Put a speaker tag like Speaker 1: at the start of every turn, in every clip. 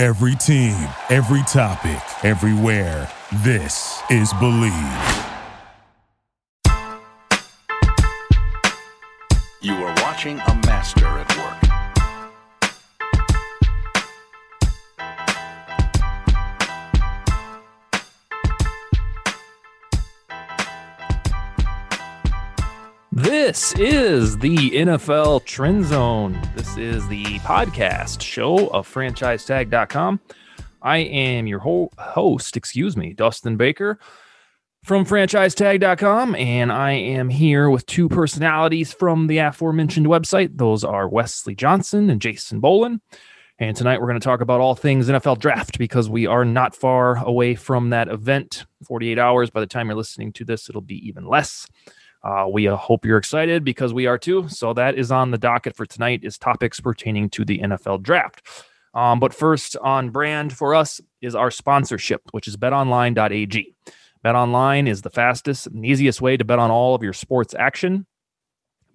Speaker 1: Every team, every topic, everywhere. This is Believe.
Speaker 2: You are watching a master at work.
Speaker 3: This is the NFL Trend Zone. This is the podcast show of franchisetag.com. I am your ho- host, excuse me, Dustin Baker from franchisetag.com, and I am here with two personalities from the aforementioned website. Those are Wesley Johnson and Jason Bolin. And tonight we're going to talk about all things NFL draft because we are not far away from that event. 48 hours. By the time you're listening to this, it'll be even less. Uh, we uh, hope you're excited because we are too. So that is on the docket for tonight is topics pertaining to the NFL draft. Um, but first on brand for us is our sponsorship, which is betonline.ag. BetOnline is the fastest and easiest way to bet on all of your sports action.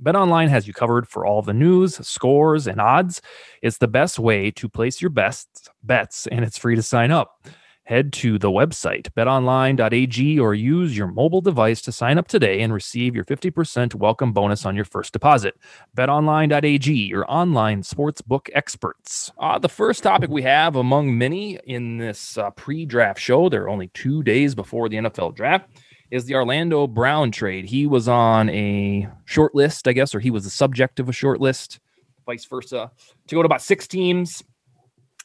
Speaker 3: BetOnline has you covered for all the news, scores, and odds. It's the best way to place your best bets, and it's free to sign up. Head to the website betonline.ag or use your mobile device to sign up today and receive your 50% welcome bonus on your first deposit. BetOnline.ag, your online sportsbook experts. Uh, the first topic we have among many in this uh, pre draft show, there are only two days before the NFL draft, is the Orlando Brown trade. He was on a short list, I guess, or he was the subject of a short list, vice versa, to go to about six teams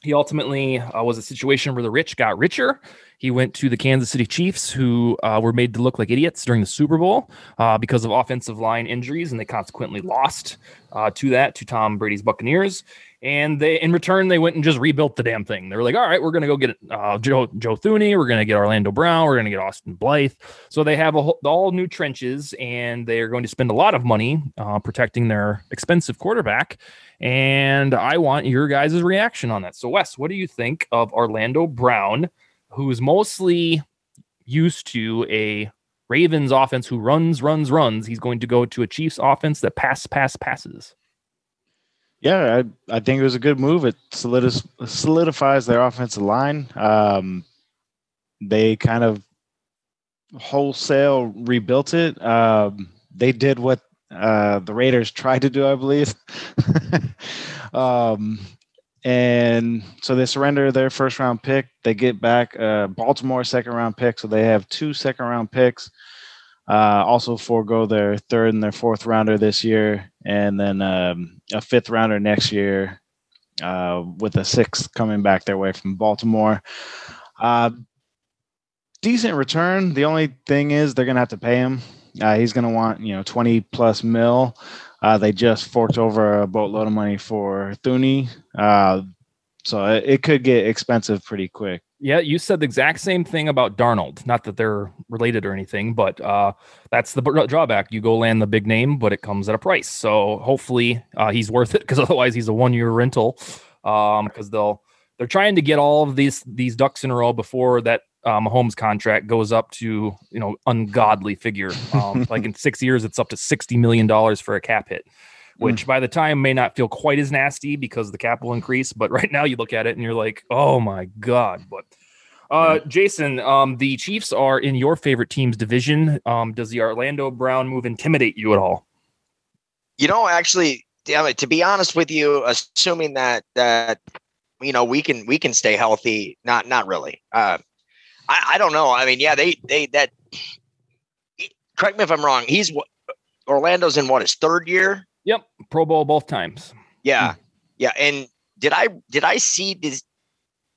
Speaker 3: he ultimately uh, was a situation where the rich got richer. He went to the Kansas City Chiefs, who uh, were made to look like idiots during the Super Bowl uh, because of offensive line injuries, and they consequently lost uh, to that to Tom Brady's Buccaneers. And they, in return, they went and just rebuilt the damn thing. They were like, "All right, we're going to go get uh, Joe Joe Thuney. We're going to get Orlando Brown. We're going to get Austin Blythe." So they have whole, all new trenches, and they are going to spend a lot of money uh, protecting their expensive quarterback. And I want your guys' reaction on that. So, Wes, what do you think of Orlando Brown, who's mostly used to a Ravens offense who runs, runs, runs? He's going to go to a Chiefs offense that pass, pass, passes.
Speaker 4: Yeah, I, I think it was a good move. It solidifies their offensive line. Um, they kind of wholesale rebuilt it. Um, they did what uh, the Raiders tried to do, I believe. um, and so they surrender their first round pick. They get back uh, Baltimore second round pick, so they have two second round picks. Uh, also forego their third and their fourth rounder this year, and then um, a fifth rounder next year, uh, with a sixth coming back their way from Baltimore. Uh, decent return. The only thing is they're gonna have to pay him. Uh, he's gonna want you know twenty plus mil. Uh, they just forked over a boatload of money for Thuney, uh, so it, it could get expensive pretty quick.
Speaker 3: Yeah, you said the exact same thing about Darnold. Not that they're related or anything, but uh, that's the drawback. You go land the big name, but it comes at a price. So hopefully uh, he's worth it because otherwise he's a one year rental. Um, because they'll they're trying to get all of these these ducks in a row before that uh, Mahomes contract goes up to you know ungodly figure. Um, like in six years, it's up to sixty million dollars for a cap hit which mm. by the time may not feel quite as nasty because the cap will increase. But right now you look at it and you're like, oh my God. But uh, Jason, um, the Chiefs are in your favorite team's division. Um, does the Orlando Brown move intimidate you at all?
Speaker 5: You know, actually, damn it, to be honest with you, assuming that that you know, we can we can stay healthy. Not not really. Uh, I I don't know. I mean, yeah, they they that. Correct me if I'm wrong. He's what Orlando's in what his third year.
Speaker 3: Yep, Pro Bowl both times.
Speaker 5: Yeah, hmm. yeah. And did I did I see this?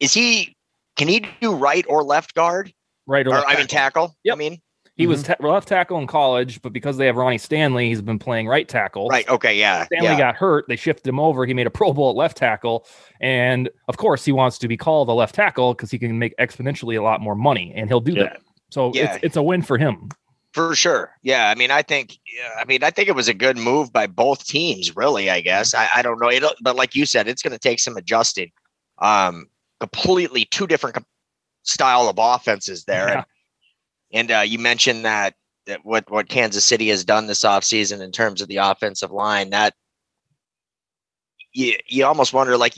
Speaker 5: Is he? Can he do right or left guard?
Speaker 3: Right,
Speaker 5: Or,
Speaker 3: or
Speaker 5: I mean tackle.
Speaker 3: Yep.
Speaker 5: I mean
Speaker 3: he was mm-hmm. ta- left tackle in college, but because they have Ronnie Stanley, he's been playing right tackle.
Speaker 5: right. Okay. Yeah.
Speaker 3: Stanley
Speaker 5: yeah.
Speaker 3: got hurt. They shifted him over. He made a Pro Bowl at left tackle, and of course, he wants to be called a left tackle because he can make exponentially a lot more money, and he'll do
Speaker 4: Yep.
Speaker 3: that. So
Speaker 5: Yeah.
Speaker 3: it's, it's a win for him.
Speaker 5: For sure. Yeah. I mean, I think, yeah, I mean, I think it was a good move by both teams, really, I guess. I, I don't know. It'll, but like you said, it's going to take some adjusting. Um, completely two different style of offenses there.
Speaker 3: Yeah.
Speaker 5: And, and uh, you mentioned that, that what, what Kansas City has done this offseason in terms of the offensive line, that you, you almost wonder like,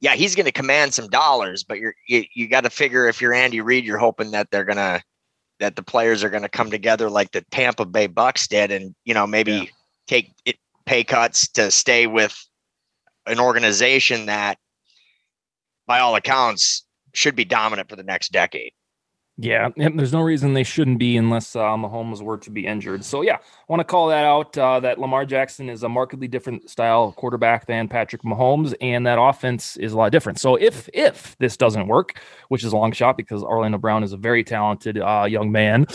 Speaker 5: yeah, he's going to command some dollars, but you're, you, you got to figure if you're Andy Reid, you're hoping that they're going to, that the players are going to come together like the Tampa Bay Bucks did, and you know maybe
Speaker 4: Yeah.
Speaker 5: take it, pay cuts to stay with an organization that, by all accounts, should be dominant for the next decade.
Speaker 3: Yeah, there's no reason they shouldn't be unless uh, Mahomes were to be injured. So yeah, I want to call that out. Uh, that Lamar Jackson is a markedly different style quarterback than Patrick Mahomes, and that offense is a lot different. So if if this doesn't work, which is a long shot because Orlando Brown is a very talented uh, young man.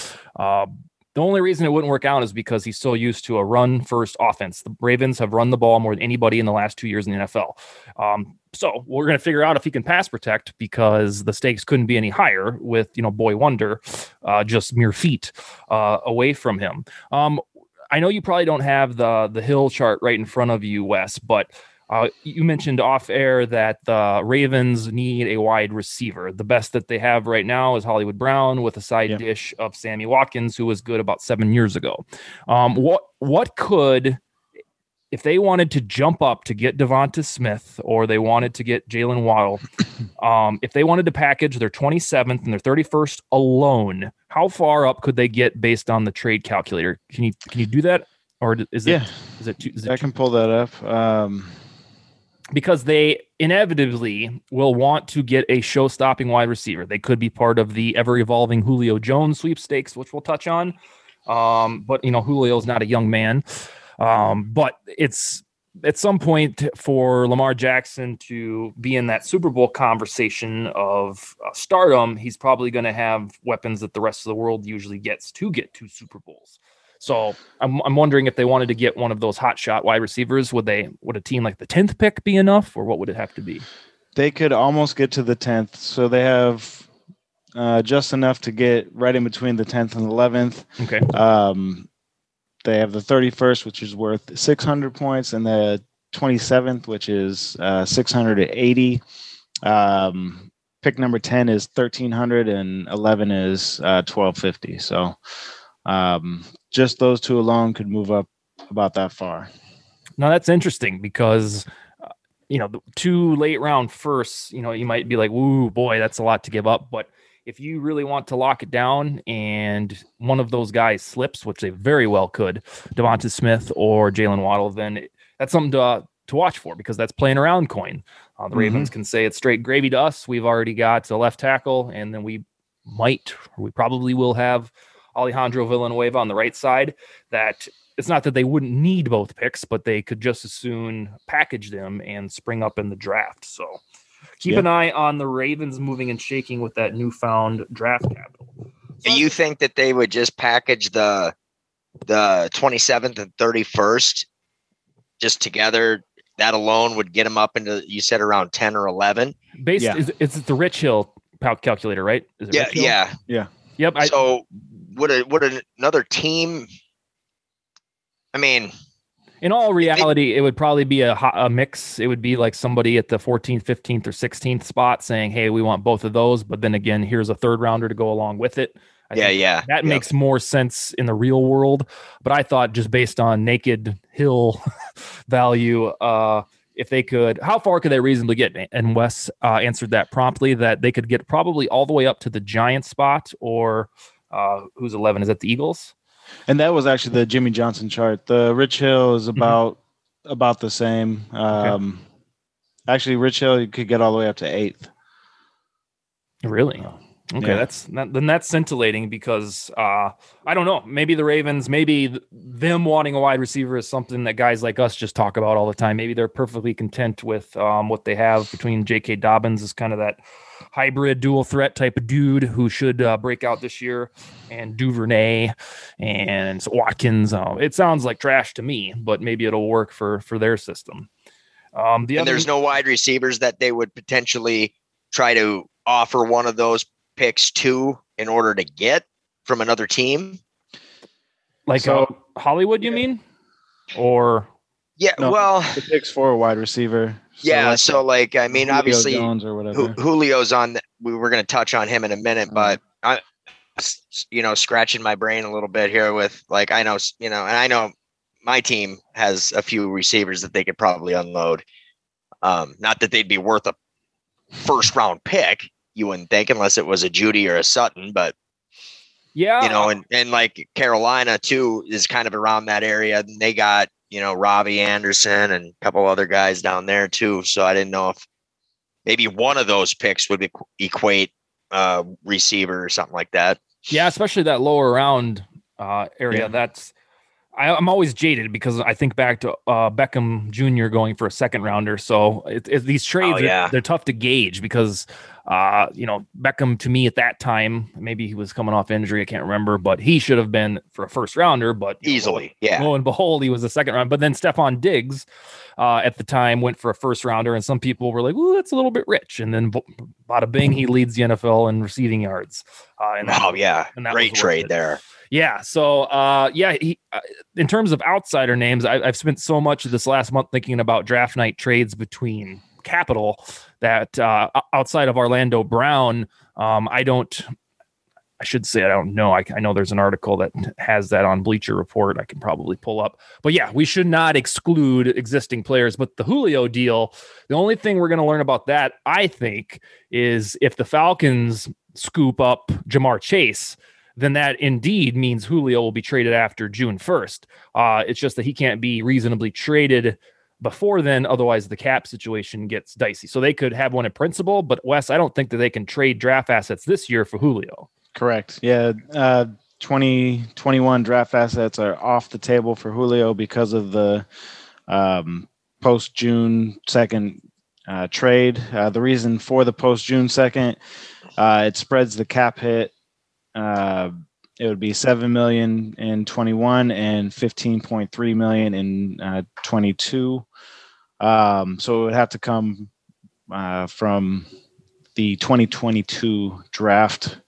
Speaker 3: The only reason it wouldn't work out is because he's so used to a run first offense. The Ravens have run the ball more than anybody in the last two years in the NFL. Um, so we're going to figure out if he can pass protect because the stakes couldn't be any higher with you know boy wonder uh, just mere feet uh, away from him. Um, I know you probably don't have the the hill chart right in front of you, Wes, but uh, you mentioned off air that the Ravens need a wide receiver. The best that they have right now is Hollywood Brown with a side
Speaker 4: Yeah.
Speaker 3: dish of Sammy Watkins, who was good about seven years ago. Um, what what could if they wanted to jump up to get Devonta Smith or they wanted to get Jaylen Waddle, um, if they wanted to package their 27th and their 31st alone, how far up could they get based on the trade calculator? Can you can you do that, or is it
Speaker 4: Yeah.
Speaker 3: is it too, is it
Speaker 4: I can pull that up. Um,
Speaker 3: because they inevitably will want to get a show-stopping wide receiver. They could be part of the ever-evolving Julio Jones sweepstakes, which we'll touch on. Um, but you know, Julio's not a young man. Um, but it's at some point for Lamar Jackson to be in that Super Bowl conversation of uh, stardom, he's probably going to have weapons that the rest of the world usually gets to get to Super Bowls. So I'm, I'm wondering if they wanted to get one of those hot shot wide receivers, would they would a team like the 10th pick be enough or what would it have to be?
Speaker 4: they could almost get to the 10th. So they have uh, just enough to get right in between the 10th and 11th.
Speaker 3: Okay.
Speaker 4: Um, they have the 31st, which is worth 600 points, and the 27th, which is uh, 680. Um, pick number 10 is 1300, and 11 is uh, 1250. So um, just those two alone could move up about that far.
Speaker 3: Now that's interesting because uh, you know the two late round firsts. You know you might be like, "Ooh, boy, that's a lot to give up." But if you really want to lock it down, and one of those guys slips, which they very well could, Devonta Smith or Jaylen Waddle, then it- that's something to uh, to watch for because that's playing around coin. Uh, the Ravens can say it's straight gravy to us. We've already got a left tackle, and then we might, or we probably will have Alejandro Villanueva on the right side. That it's not that they wouldn't need both picks, but they could just as soon package them and spring up in the draft. So keep
Speaker 4: Yeah.
Speaker 3: an eye on the Ravens moving and shaking with that newfound draft capital.
Speaker 5: Do you think that they would just package the the 27th and 31st just together? That alone would get them up into you said around 10 or 11.
Speaker 3: Based
Speaker 4: Yeah.
Speaker 3: is it's the Rich Hill cal- calculator, right? Is it
Speaker 5: Yeah,
Speaker 3: Rich Hill?
Speaker 5: yeah.
Speaker 3: Yep. I,
Speaker 5: so would a would an- another team? I mean,
Speaker 3: in all reality, it would probably be a, a mix. It would be like somebody at the 14th, 15th, or 16th spot saying, "Hey, we want both of those," but then again, here's a third rounder to go along with it. I
Speaker 5: yeah, yeah.
Speaker 3: That makes more sense in the real world. But I thought just based on naked hill value, uh, if they could, how far could they reasonably get? And Wes uh, answered that promptly that they could get probably all the way up to the Giant spot or uh, who's 11? Is that the Eagles?
Speaker 4: And that was actually the Jimmy Johnson chart. The Rich Hill is about about the same. Um, Actually, Rich Hill you could get all the way up to eighth.
Speaker 3: Really? Okay,
Speaker 4: Yeah.
Speaker 3: that's that, then that's scintillating because uh, I don't know. Maybe the Ravens, maybe th- them wanting a wide receiver is something that guys like us just talk about all the time. Maybe they're perfectly content with um, what they have between J.K. Dobbins is kind of that hybrid dual threat type of dude who should uh, break out this year, and Duvernay and Watkins. Uh, it sounds like trash to me, but maybe it'll work for for their system. Um, the
Speaker 5: and
Speaker 3: other,
Speaker 5: there's no wide receivers that they would potentially try to offer one of those picks two in order to get from another team.
Speaker 3: like
Speaker 4: So-
Speaker 3: uh, Hollywood, you
Speaker 4: Yeah.
Speaker 3: mean, or
Speaker 5: Yeah,
Speaker 4: No,
Speaker 5: well,
Speaker 4: The picks for a wide receiver.
Speaker 5: yeah.
Speaker 4: like
Speaker 5: so, like, I mean,
Speaker 4: Julio
Speaker 5: obviously,
Speaker 4: Jones or whatever.
Speaker 5: Julio's on. The, we were going to touch on him in a minute,
Speaker 4: Mhm.
Speaker 5: but I, s- you know, scratching my brain a little bit here with like I know, you know, and I know my team has a few receivers that they could probably unload. Um, not that they'd be worth a first round pick, you wouldn't think, unless it was a Jeudy or a Sutton, but
Speaker 3: yeah,
Speaker 5: you know, and and like Carolina too is kind of around that area. And they got you know Robbie Anderson and a couple other guys down there too. So I didn't know if maybe one of those picks would equ- equate uh receiver or something like that.
Speaker 3: yeah, especially that lower round uh, area.
Speaker 4: Yeah.
Speaker 3: That's I, I'm always jaded because I think back to uh, Beckham Jr. going for a second rounder. So it, it, these trades, are-
Speaker 5: yeah.
Speaker 3: they're tough to gauge because uh, you know Beckham to me at that time, maybe he was coming off injury, I can't remember, but he should have been for a first rounder, but you know,
Speaker 5: Easily, yeah.
Speaker 3: lo and behold, he was a second round. But then Stefon Diggs uh, at the time went for a first rounder, and some people were like, "Ooh, that's a little bit rich." And then, bada bing, he leads the NFL in receiving yards. Uh, and
Speaker 5: Oh yeah,
Speaker 3: and that
Speaker 5: great trade there.
Speaker 3: Yeah. So, uh, yeah, he, uh, in terms of outsider names, I, I've spent so much of this last month thinking about draft night trades between capital that uh, outside of Orlando Brown, um, I don't. I should say I don't know. I, I know there's an article that has that on Bleacher Report. I can probably pull up. But yeah, we should not exclude existing players. But the Julio deal, the only thing we're going to learn about that, I think, is if the Falcons scoop up Ja'Marr Chase, then that indeed means Julio will be traded after June 1st. Uh, it's just that he can't be reasonably traded before then. Otherwise, the cap situation gets dicey. So they could have one in principle, but Wes, I don't think that they can trade draft assets this year for Julio.
Speaker 4: Correct. Yeah. Uh, 2021 draft assets are off the table for Julio because of the um, post June 2nd uh, trade. Uh, the reason for the post June 2nd, uh, it spreads the cap hit. It would be 7 million in 21 and 15.3 million in uh, 22. Um, so it would have to come uh, from the 2022 draft.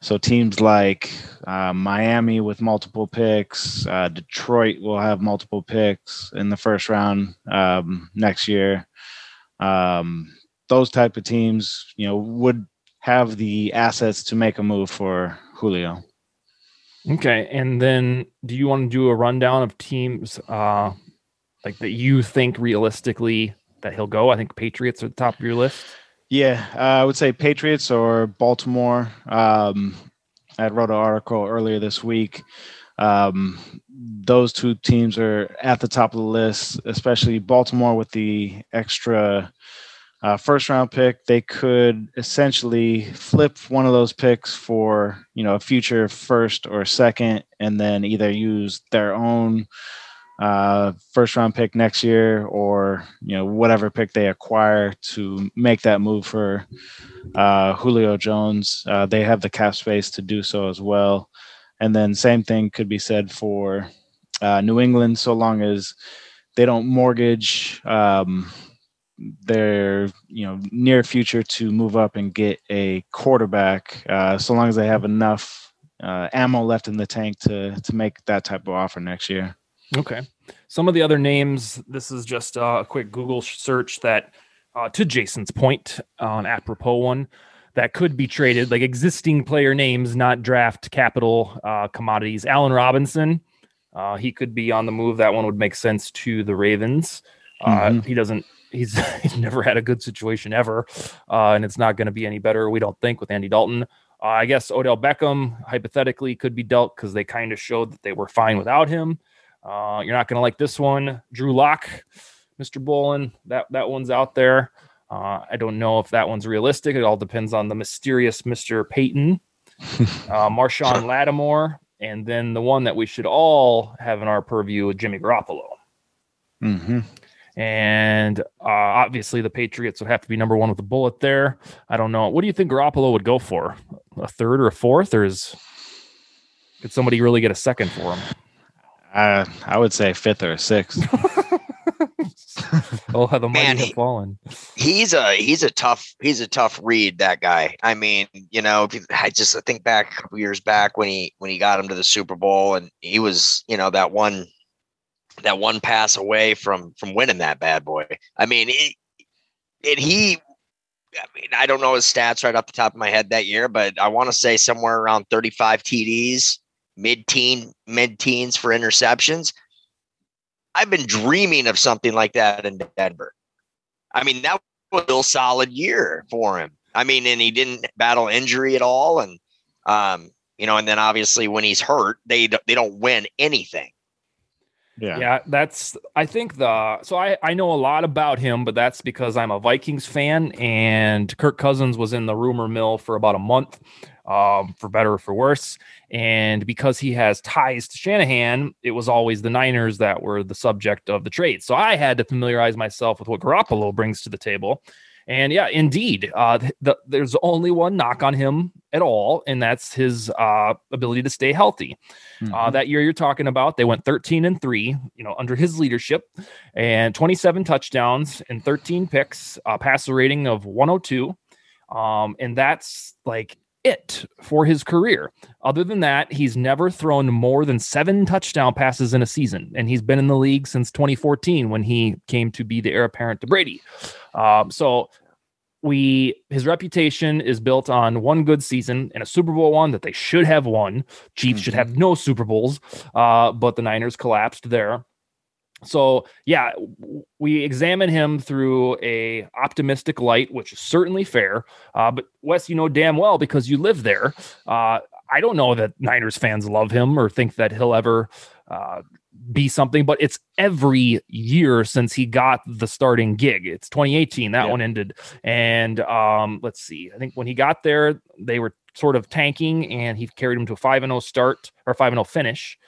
Speaker 4: So teams like uh, Miami with multiple picks, uh, Detroit will have multiple picks in the first round um, next year. Um, those type of teams, you know, would have the assets to make a move for Julio.
Speaker 3: Okay. And then do you want to do a rundown of teams uh, like that you think realistically that he'll go? I think Patriots are the top of your list.
Speaker 4: Yeah, uh, I would say Patriots or Baltimore. Um, I wrote an article earlier this week. Um, those two teams are at the top of the list, especially Baltimore with the extra uh, first round pick. They could essentially flip one of those picks for you know a future first or second, and then either use their own uh, first round pick next year or you know whatever pick they acquire to make that move for uh, Julio Jones. Uh, they have the cap space to do so as well. And then same thing could be said for uh, New England, so long as they don't mortgage um, their you know near future to move up and get a quarterback. Uh, so long as they have enough uh, ammo left in the tank to to make that type of offer next year.
Speaker 3: Okay. Some of the other names, this is just uh, a quick Google search that, uh, to Jason's point, an apropos one that could be traded, like existing player names, not draft capital uh, commodities. Allen Robinson, uh, he could be on the move. That one would make sense to the Ravens. Uh,
Speaker 4: Mhm.
Speaker 3: He doesn't. He's he's never had a good situation ever, uh, and it's not going to be any better. We don't think with Andy Dalton. Uh, I guess Odell Beckham hypothetically could be dealt because they kind of showed that they were fine without him. Uh, you're not going to like this one. Drew Lock. Mr. Bolin. That that one's out there. Uh, I don't know if that one's realistic. It all depends on the mysterious Mr. Peyton, uh, Marshon Lattimore, and then the one that we should all have in our purview, Jimmy Garoppolo.
Speaker 4: Mm-hmm.
Speaker 3: And uh, obviously, the Patriots would have to be number one with a bullet there. I don't know. What do you think Garoppolo would go for? A third or a fourth, or is could somebody really get a second for him?
Speaker 4: Uh, I would say fifth or sixth.
Speaker 3: oh, how the mighty
Speaker 5: Man, he-
Speaker 3: fallen.
Speaker 5: he's a he's a tough he's a tough read that guy i mean you know if you- i just I think back a couple years back when he when he got him to the super bowl and he was you know that one that one pass away from from winning that bad boy i mean it, and he i mean i don't know his stats right off the top of my head that year but i want to say somewhere around 35 tds mid-teen mid-teens for interceptions i've been dreaming of something like that in denver I mean, that was a solid year for him. I mean, and he didn't battle injury at all, and um, you know, and then obviously when he's hurt, they they don't win anything.
Speaker 4: Yeah.
Speaker 3: Yeah, that's I think the so I I know a lot about him, but that's because I'm a Vikings fan and Kirk Cousins was in the rumor mill for about a month, um, for better or for worse. And because he has ties to Shanahan, it was always the Niners that were the subject of the trade. So I had to familiarize myself with what Garoppolo brings to the table. And yeah, indeed, uh, the, there's only one knock on him at all, and that's his uh, ability to stay healthy. Uh,
Speaker 4: Mhm.
Speaker 3: that year you're talking about, they went 13 and three, you know, under his leadership, and 27 touchdowns and 13 picks, a passer rating of 102, um, and that's like it for his career. Other than that, he's never thrown more than seven touchdown passes in a season, and he's been in the league since 2014 when he came to be the heir apparent to Brady. Um, so we his reputation is built on one good season and a Super Bowl one that they should have won. Chiefs should have no Super Bowls, uh, but the Niners collapsed there. So yeah, we examine him through a optimistic light, which is certainly fair. Uh, but Wes, you know damn well because you live there. Uh, I don't know that Niners fans love him or think that he'll ever uh, be something, but it's every year since he got the starting gig. It's 2018 that
Speaker 4: Yeah.
Speaker 3: one ended, and um, let's see. I think when he got there, they were sort of tanking, and he carried him to a five and zero start or five and zero finish.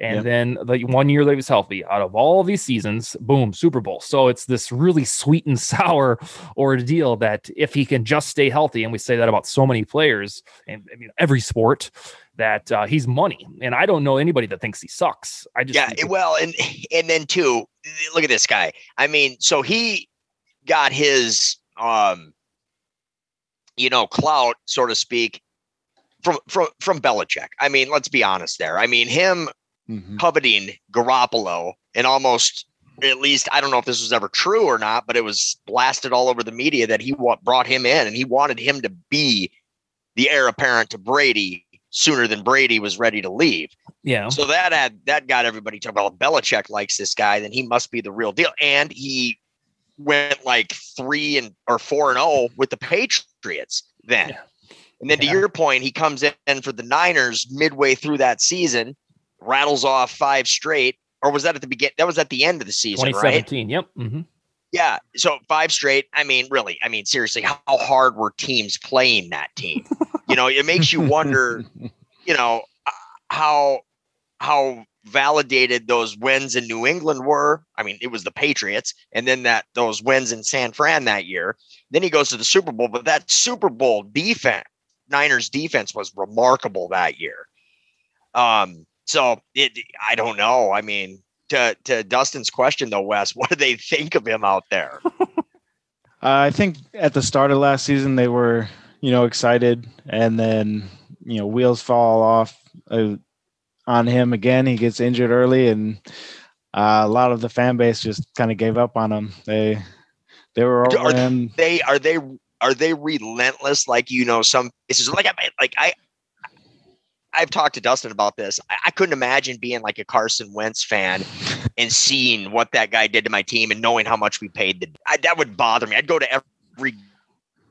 Speaker 3: And
Speaker 4: Yeah.
Speaker 3: then the one year that he was healthy, out of all these seasons, boom, Super Bowl. So it's this really sweet and sour ordeal that if he can just stay healthy, and we say that about so many players, and I mean every sport, that uh, he's money. And I don't know anybody that thinks he sucks. I just
Speaker 5: Yeah, it- well, and and then too, look at this guy. I mean, so he got his um, you know, clout, so to speak, from from from Belichick. I mean, let's be honest there. I mean, him
Speaker 4: Mhm.
Speaker 5: coveting Garoppolo and almost at least I don't know if this was ever true or not, but it was blasted all over the media that he wa- brought him in and he wanted him to be the heir apparent to Brady sooner than Brady was ready to leave.
Speaker 3: yeah,
Speaker 5: So that had that got everybody talking about Belichick likes this guy, then he must be the real deal. And he went like three and or four and oh with the Patriots then.
Speaker 3: Yeah.
Speaker 5: And then to your point, he comes in for the Niners midway through that season, rattles off five straight, or was that at the begin? That was at the end of the season, right?
Speaker 3: 2017. Yep. hmm
Speaker 5: Yeah. So five straight. I mean, really. I mean, seriously, how hard were teams playing that team? you know, it makes you wonder. You know how how validated those wins in New England were. I mean, it was the Patriots, and then that those wins in San Fran that year. Then he goes to the Super Bowl, but that Super Bowl defense, Niners defense, was remarkable that year. Um. So it, I don't know. I mean, to to Dustin's question though, Wes, what do they think of him out there?
Speaker 4: Uh, I think at the start of last season they were, you know, excited, and then you know wheels fall off uh, on him again. He gets injured early, and uh, a lot of the fan base just kind of gave up on him. They they were over
Speaker 5: are
Speaker 4: him.
Speaker 5: they are they are they relentless like you know some it's like I like I I've talked to Dustin about this. I, I couldn't imagine being like a Carson Wentz fan and seeing what that guy did to my team and knowing how much we paid. The, I, that would bother me. I'd go to every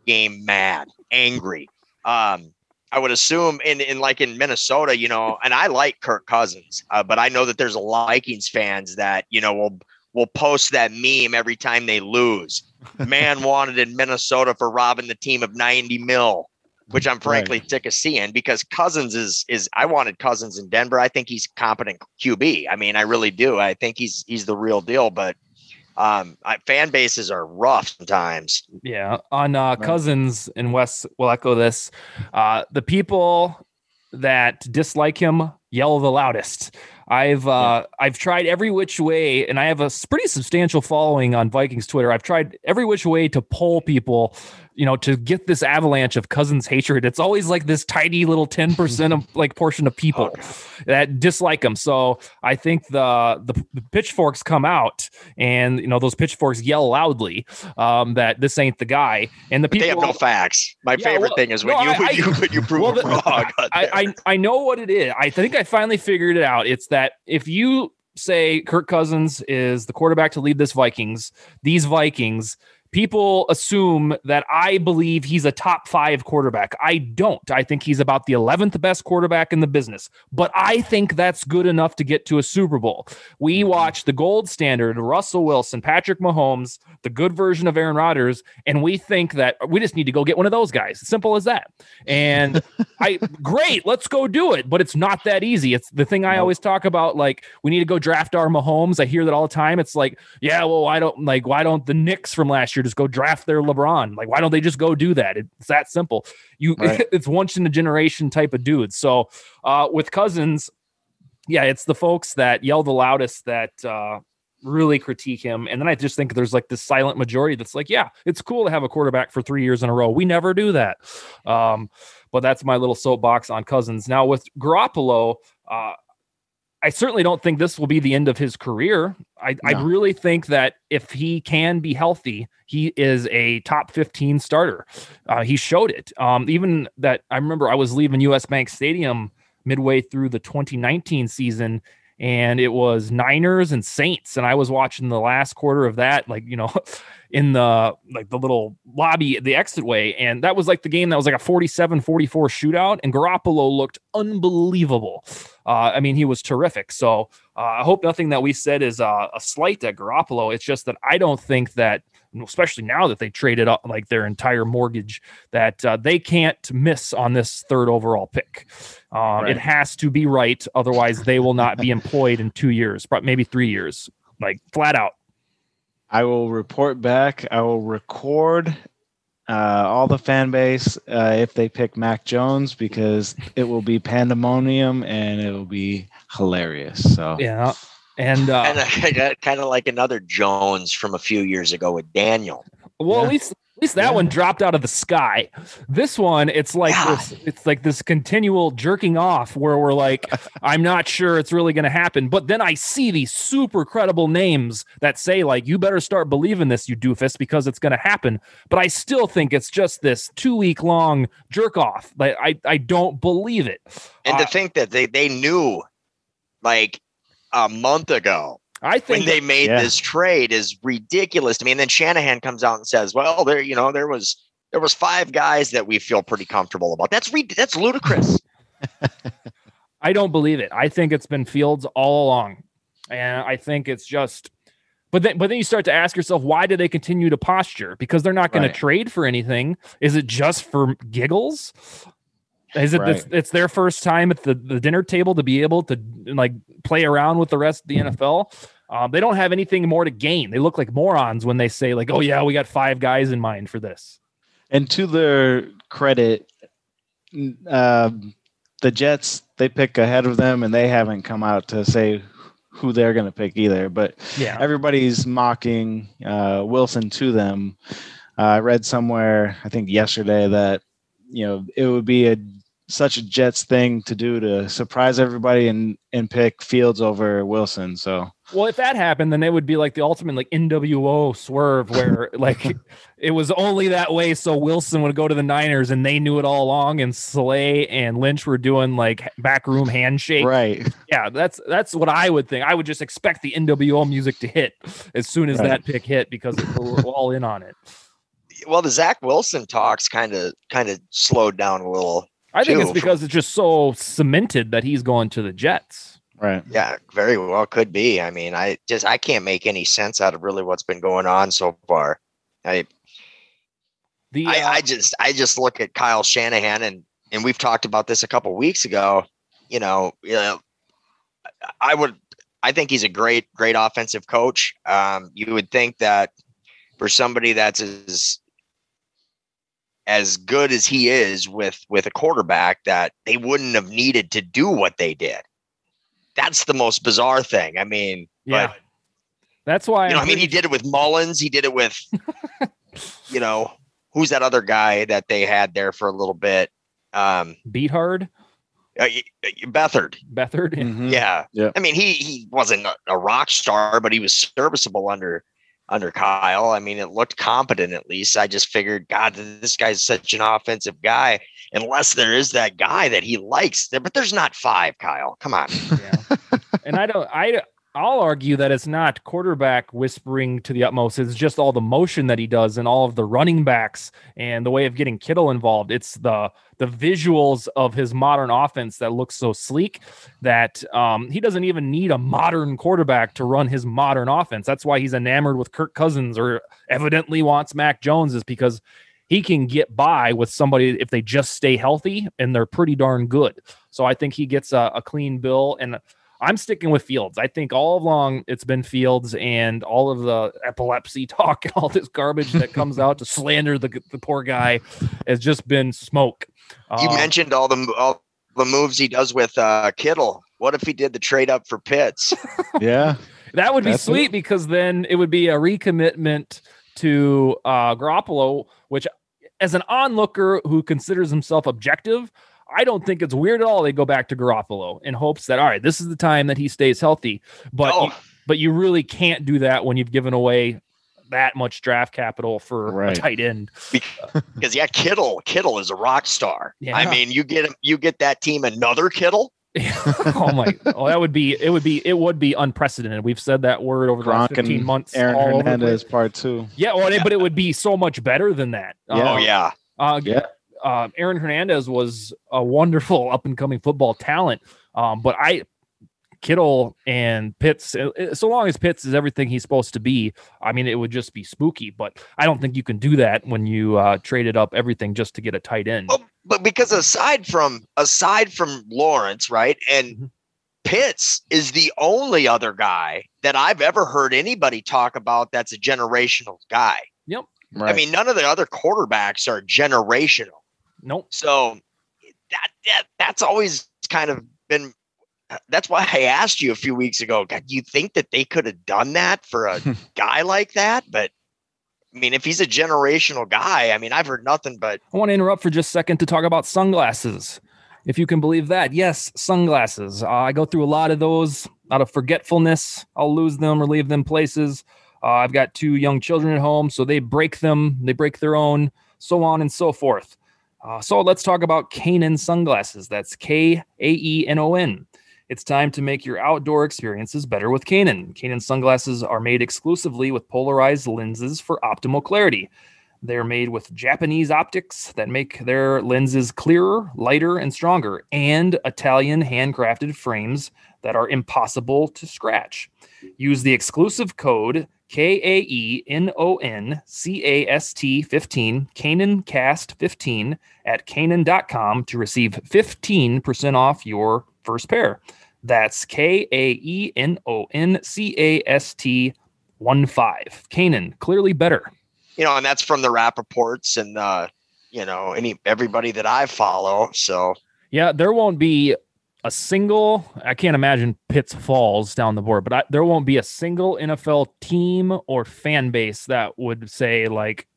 Speaker 5: game mad, angry. Um, I would assume in, in like in Minnesota, you know, and I like Kirk Cousins, uh, but I know that there's a lot of Vikings fans that you know will will post that meme every time they lose. Man wanted in Minnesota for robbing the team of 90 mil, which I'm frankly right. sick of seeing because Cousins is is I wanted Cousins in Denver. I think he's competent QB. I mean, I really do. I think he's he's the real deal, but um I, fan bases are rough sometimes
Speaker 3: yeah on uh cousins and Wes will echo this uh the people that dislike him yell the loudest I've uh, yeah. I've tried every which way, and I have a pretty substantial following on Vikings Twitter. I've tried every which way to poll people you know, to get this avalanche of cousins hatred, it's always like this tiny little 10% of like portion of people that dislike him. So I think the, the, the pitchforks come out and you know those pitchforks yell loudly um, that this ain't the guy. And the
Speaker 5: but
Speaker 3: people
Speaker 5: they have no facts. My yeah, favorite well, thing is when no, you, I, when you when you prove well, it wrong.
Speaker 3: I, I I know what it is. I think I finally figured it out. It's that if you say Kirk Cousins is the quarterback to lead this Vikings, these Vikings people assume that I believe he's a top five quarterback. I don't. I think he's about the 11th best quarterback in the business, but I think that's good enough to get to a Super Bowl. We mm-hmm. watch the gold standard, Russell Wilson, Patrick Mahomes, the good version of Aaron Rodgers, and we think that we just need to go get one of those guys. Simple as that. And I, great, let's go do it. But it's not that easy. It's the thing I always talk about. Like, we need to go draft our Mahomes. I hear that all the time. It's like, yeah, well, why don't like why don't the Knicks from last year just go draft their LeBron. Like, why don't they just go do that? It's that simple. You, right. it's once in a generation type of dude. So, uh, with Cousins, yeah, it's the folks that yell the loudest that uh, really critique him. And then I just think there's like this silent majority that's like, yeah, it's cool to have a quarterback for three years in a row. We never do that. Um, but that's my little soapbox on Cousins. Now with Garoppolo, uh, I certainly don't think this will be the end of his career. I, no. I really think that if he can be healthy, he is a top 15 starter. Uh, he showed it. Um, even that I remember I was leaving US Bank Stadium midway through the 2019 season and it was Niners and Saints and I was watching the last quarter of that like you know in the like the little lobby the exit way and that was like the game that was like a 47-44 shootout and Garoppolo looked unbelievable. Uh, I mean he was terrific. So uh, I hope nothing that we said is uh, a slight at Garoppolo. It's just that I don't think that especially now that they traded up like their entire mortgage, that uh, they can't miss on this third overall pick. Um, right. It has to be right, otherwise they will not be employed in two years, but maybe three years, like flat out.
Speaker 4: I will report back. I will record uh, all the fan base uh, if they pick Mac Jones because it will be pandemonium and it will be hilarious. So
Speaker 3: yeah, and uh,
Speaker 5: kind of like another Jones from a few years ago with Daniel.
Speaker 3: Well, yeah. at least at least that yeah. one dropped out of the sky. This one, it's like yeah. this, it's like this continual jerking off where we're like, I'm not sure it's really going to happen. But then I see these super credible names that say like, you better start believing this, you doofus, because it's going to happen. But I still think it's just this two week long jerk off. Like I, I don't believe it.
Speaker 5: And uh, to think that they they knew, like a month ago.
Speaker 3: I think
Speaker 5: when they made yeah. this trade is ridiculous to me. And then Shanahan comes out and says, "Well, there, you know, there was there was five guys that we feel pretty comfortable about." That's re- that's ludicrous.
Speaker 3: I don't believe it. I think it's been Fields all along, and I think it's just. But then, but then you start to ask yourself, why do they continue to posture? Because they're not going right. to trade for anything. Is it just for giggles? Is it right. it's, it's, their first time at the, the dinner table to be able to like play around with the rest of the mm-hmm. NFL? Um, they don't have anything more to gain. They look like morons when they say like, "Oh yeah, we got five guys in mind for this."
Speaker 4: And to their credit, uh, the Jets they pick ahead of them, and they haven't come out to say who they're going to pick either. But yeah, everybody's mocking uh, Wilson to them. Uh, I read somewhere, I think yesterday, that you know it would be a such a Jets thing to do to surprise everybody and and pick Fields over Wilson. So
Speaker 3: well, if that happened, then it would be like the ultimate like NWO swerve where like it was only that way so Wilson would go to the Niners and they knew it all along and Slay and Lynch were doing like backroom handshake.
Speaker 4: Right.
Speaker 3: Yeah, that's that's what I would think. I would just expect the NWO music to hit as soon as right. that pick hit because we're all in on it.
Speaker 5: Well, the Zach Wilson talks kind of kind of slowed down a little
Speaker 3: I think it's because it's just so cemented that he's going to the Jets.
Speaker 4: Right.
Speaker 5: Yeah, very well could be. I mean, I just I can't make any sense out of really what's been going on so far. I
Speaker 3: The
Speaker 5: I,
Speaker 3: uh,
Speaker 5: I just I just look at Kyle Shanahan and and we've talked about this a couple weeks ago. You know, you know, I would I think he's a great great offensive coach. Um, you would think that for somebody that's as as good as he is with with a quarterback that they wouldn't have needed to do what they did. That's the most bizarre thing. I mean,
Speaker 3: yeah.
Speaker 5: but,
Speaker 3: That's why
Speaker 5: you know,
Speaker 3: I'm
Speaker 5: mean, he did it with Mullens. He did it with, you know, who's that other guy that they had there for a little bit? Um,
Speaker 3: beat hard
Speaker 5: uh, y- y- Beathard.
Speaker 3: Beathard.
Speaker 4: Mhm.
Speaker 5: Yeah.
Speaker 4: Yeah.
Speaker 5: I mean, he he wasn't a, a rock star, but he was serviceable under under Kyle. I mean, it looked competent at least. I just figured, God, this guy's such an offensive guy. Unless there is that guy that he likes, but there's not five. Kyle, come on.
Speaker 3: Yeah. and I don't I I'll argue that it's not quarterback whispering to the utmost. It's just all the motion that he does and all of the running backs and the way of getting Kittle involved. It's the the visuals of his modern offense that looks so sleek that um, he doesn't even need a modern quarterback to run his modern offense. That's why he's enamored with Kirk Cousins or evidently wants Mac Jones is because he can get by with somebody if they just stay healthy and they're pretty darn good. So I think he gets a, a clean bill and I'm sticking with Fields. I think all along it's been Fields and all of the epilepsy talk, and all this garbage that comes out to slander the, the poor guy has just been smoke.
Speaker 5: You
Speaker 3: Um,
Speaker 5: mentioned all the all the moves he does with uh, Kittle. What if he did the trade up for Pitts?
Speaker 4: Yeah.
Speaker 3: That would be
Speaker 4: That's
Speaker 3: sweet
Speaker 4: it.
Speaker 3: because then it would be a recommitment to uh, Garoppolo, which, as an onlooker who considers himself objective, I don't think it's weird at all. They go back to Garoppolo in hopes that all right, this is the time that he stays healthy. But
Speaker 5: oh,
Speaker 3: you, but you really can't do that when you've given away that much draft capital for a tight end.
Speaker 5: because yeah, Kittle Kittle is a rock star.
Speaker 3: Yeah.
Speaker 5: I mean, you get him, you get that team another Kittle.
Speaker 3: oh my! Oh, that would be it. Would be it would be unprecedented. We've said that word over the last fifteen
Speaker 4: and
Speaker 3: months.
Speaker 4: Aaron
Speaker 3: all
Speaker 4: Hernandez
Speaker 3: place.
Speaker 4: part two.
Speaker 3: Yeah, well, but it would be so much better than that.
Speaker 4: Yeah.
Speaker 5: Oh yeah,
Speaker 3: Uh,
Speaker 4: Yeah.
Speaker 3: Uh, Aaron Hernandez was a wonderful up and coming football talent. Um, but I, Kittle and Pitts, uh, uh, so long as Pitts is everything he's supposed to be, I mean, it would just be spooky. But I don't think you can do that when you uh, traded up everything just to get a tight end.
Speaker 5: Oh, but because aside from aside from Lawrence, right, and
Speaker 3: Mhm.
Speaker 5: Pitts is the only other guy that I've ever heard anybody talk about that's a generational guy.
Speaker 4: Right.
Speaker 5: I mean, none of the other quarterbacks are generational.
Speaker 3: Nope.
Speaker 5: So that, that that's always kind of been that's why I asked you a few weeks ago, God, you think that they could have done that for a guy like that? But I mean, if he's a generational guy, I mean, I've heard nothing but
Speaker 3: I want to interrupt for just a second to talk about sunglasses. If you can believe that. Yes, sunglasses. Uh, I go through a lot of those out of forgetfulness. I'll lose them or leave them places. Uh, I've got two young children at home, so they break them, they break their own, so on and so forth. Uh, so let's talk about Kaenon sunglasses. That's K A E N O N. It's time to make your outdoor experiences better with Kaenon. Kaenon sunglasses are made exclusively with polarized lenses for optimal clarity. They're made with Japanese optics that make their lenses clearer, lighter, and stronger, and Italian handcrafted frames that are impossible to scratch. Use the exclusive code K A E N O N C A S T 15, Cast 15 at Kaenon.com to receive 15% off your first pair. That's K A E N O N C A S T 1 5. Canon, clearly better.
Speaker 5: you know, and that's from the rap reports and uh, you know, any everybody that I follow. So
Speaker 3: Yeah, there won't be a single. I can't imagine Pitts falls down the board, but I, there won't be a single NFL team or fan base that would say like,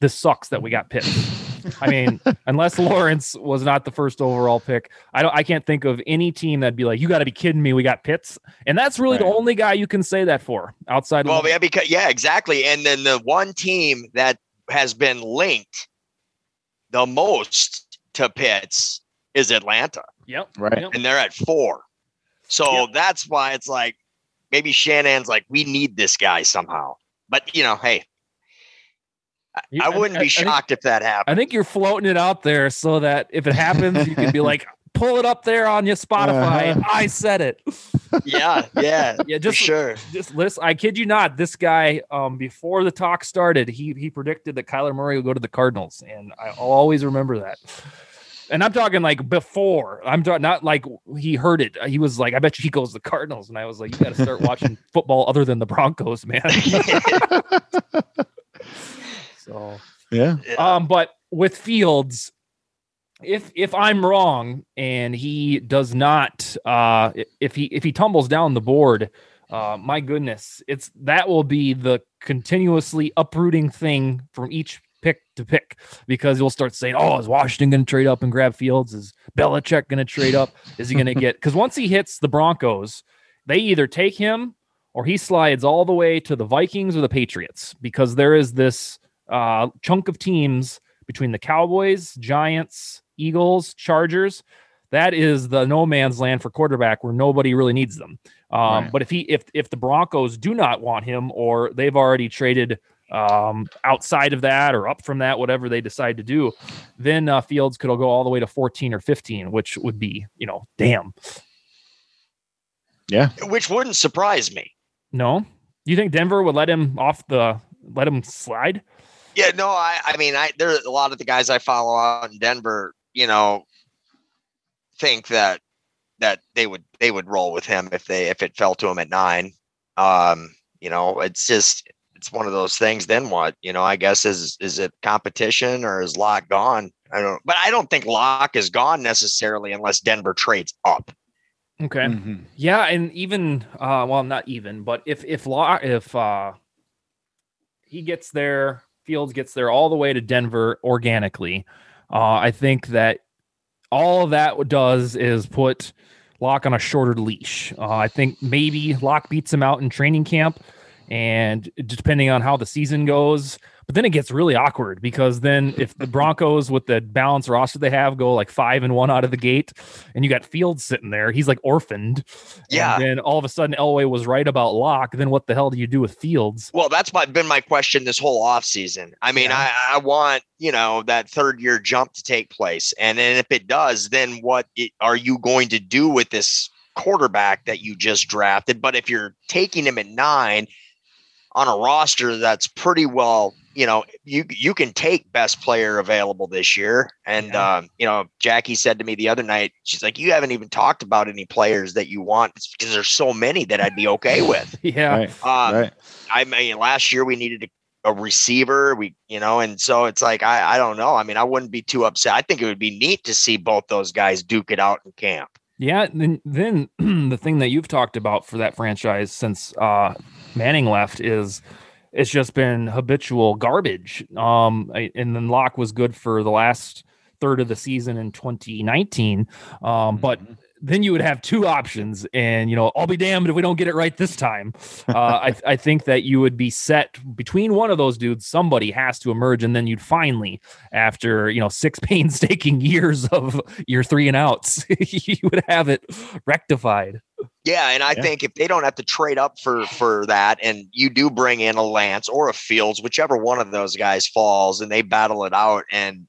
Speaker 3: "This sucks that we got Pitts." I mean, unless Lawrence was not the first overall pick, I don't. I can't think of any team that'd be like, "You got to be kidding me, we got Pitts," and that's really the only guy you can say that for outside.
Speaker 5: well,
Speaker 3: of
Speaker 5: yeah, because yeah, exactly. And then the one team that has been linked the most to Pitts is Atlanta,
Speaker 3: yep,
Speaker 4: Right.
Speaker 3: yep.
Speaker 5: and they're at four. So
Speaker 3: Yep.
Speaker 5: that's why it's like maybe Shannon's like, we need this guy somehow. But you know, hey, I-
Speaker 3: You-
Speaker 5: I wouldn't be
Speaker 3: I think-
Speaker 5: shocked if that happened.
Speaker 3: I think you're floating it out there so that if it happens, you can be like, pull it up there on your Spotify.
Speaker 4: Uh-huh.
Speaker 3: I said it.
Speaker 5: yeah, yeah,
Speaker 3: Yeah,
Speaker 5: for
Speaker 3: just
Speaker 5: sure.
Speaker 3: just listen. I kid you not. This guy, um, before the talk started, he he predicted that Kyler Murray would go to the Cardinals, and I'll always remember that. And I'm talking like before. I'm talking not like he heard it. He was like, "I bet you he goes to the Cardinals," and I was like, "You got to start watching football other than the Broncos, man." so
Speaker 4: Yeah.
Speaker 3: um, but with Fields, if if I'm wrong and he does not, uh, if he if he tumbles down the board, uh, my goodness, it's that will be the continuously uprooting thing from each pick to pick because you'll start saying, "Oh, is Washington going to trade up and grab Fields? Is Belichick going to trade up? Is he going to get?" Because once he hits the Broncos, they either take him or he slides all the way to the Vikings or the Patriots because there is this uh, chunk of teams between the Cowboys, Giants, Eagles, Chargers. That is the no man's land for quarterback where nobody really needs them. Um,
Speaker 4: Right.
Speaker 3: But if he if if the Broncos do not want him or they've already traded um, outside of that or up from that, whatever they decide to do, then uh, Fields could go all the way to 14 or 15, which would be you know damn.
Speaker 4: Yeah.
Speaker 5: Which wouldn't surprise me.
Speaker 3: No, you think Denver would let him off the let him slide?
Speaker 5: Yeah, no, I, I mean, I there are a lot of the guys I follow out in Denver, you know, think that that they would they would roll with him if they if it fell to him at nine. Um, you know, it's just it's one of those things. Then what? You know, I guess is is it competition or is Lock gone? I don't, but I don't think Lock is gone necessarily unless Denver trades up.
Speaker 3: Okay.
Speaker 4: Mhm.
Speaker 3: Yeah, and even uh well not even, but if if law if uh he gets there, Fields gets there all the way to Denver organically, uh I think that all that does is put Lock on a shorter leash. Uh, I think maybe Lock beats him out in training camp, and depending on how the season goes. But then it gets really awkward because then if the Broncos with the balanced roster they have go like five and one out of the gate, and you got Fields sitting there, he's like orphaned.
Speaker 5: Yeah.
Speaker 3: And then all of a sudden Elway was right about Lock. Then what the hell do you do with Fields?
Speaker 5: Well, that's my, been my question this whole offseason. I mean,
Speaker 3: Yeah.
Speaker 5: I, I want, you know, that third year jump to take place. And then if it does, then what it, are you going to do with this quarterback that you just drafted? But if you're taking him at nine on a roster that's pretty well, you know, you you can take best player available this year. And
Speaker 3: Yeah.
Speaker 5: um, you know, Jackie said to me the other night, she's like, You haven't even talked about any players that you want because there's so many that I'd be okay with.
Speaker 3: Yeah.
Speaker 4: Right.
Speaker 5: Um,
Speaker 4: right.
Speaker 5: I mean, last year we needed a, a receiver. We, you know, and so it's like I, I don't know. I mean, I wouldn't be too upset. I think it would be neat to see both those guys duke it out in camp.
Speaker 3: Yeah, then then the thing that you've talked about for that franchise since uh Manning left is it's just been habitual garbage. Um I- and then Lock was good for the last third of the season in 2019. Um but then you would have two options and you know i'll be damned if we don't get it right this time uh, I, I think that you would be set between one of those dudes somebody has to emerge and then you'd finally after you know six painstaking years of your three and outs you would have it rectified
Speaker 5: Yeah, and I
Speaker 4: Yeah.
Speaker 5: think if they don't have to trade up for for that, and you do bring in a Lance or a Fields, whichever one of those guys falls, and they battle it out, and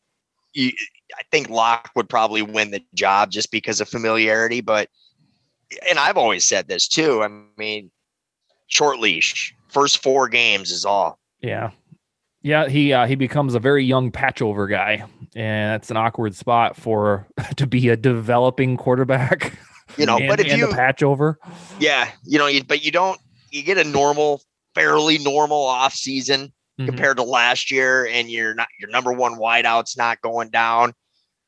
Speaker 5: you, I think Lock would probably win the job just because of familiarity. But and I've always said this too. I mean, short leash, first four games is all.
Speaker 3: yeah yeah he uh, he becomes a very young patch over guy and that's an awkward spot for to be a developing quarterback
Speaker 5: You know,
Speaker 3: and,
Speaker 5: but if you
Speaker 3: a patch over
Speaker 5: Yeah, you know, you, but you don't. You get a normal, fairly normal off season
Speaker 3: Mhm.
Speaker 5: compared to last year, and you're not your number one wideout's not going down.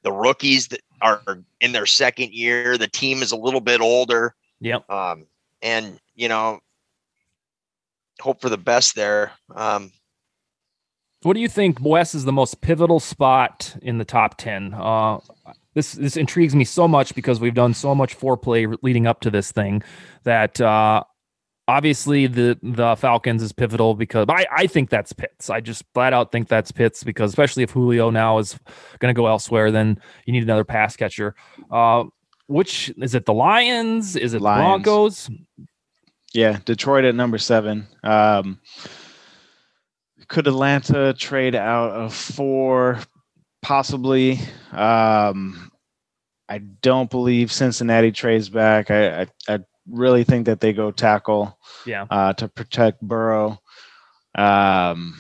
Speaker 5: The rookies that are in their second year, the team is a little bit older.
Speaker 3: Yep.
Speaker 5: Um, and you know, hope for the best there. Um,
Speaker 3: What do you think, Wes, is the most pivotal spot in the top ten? Uh, this this intrigues me so much because we've done so much foreplay leading up to this thing that uh, obviously the the Falcons is pivotal because I I think that's Pitts. I just flat out think that's Pitts because especially if Julio now is going to go elsewhere, then you need another pass catcher. Uh, which is it? The Lions? Is it
Speaker 4: Lions.
Speaker 3: Broncos?
Speaker 4: Yeah, Detroit at number seven. Um, could Atlanta trade out of four? Possibly. Um, I don't believe Cincinnati trades back. I, I, I really think that they go tackle
Speaker 3: Yeah.
Speaker 4: uh, to protect Burrow. Um,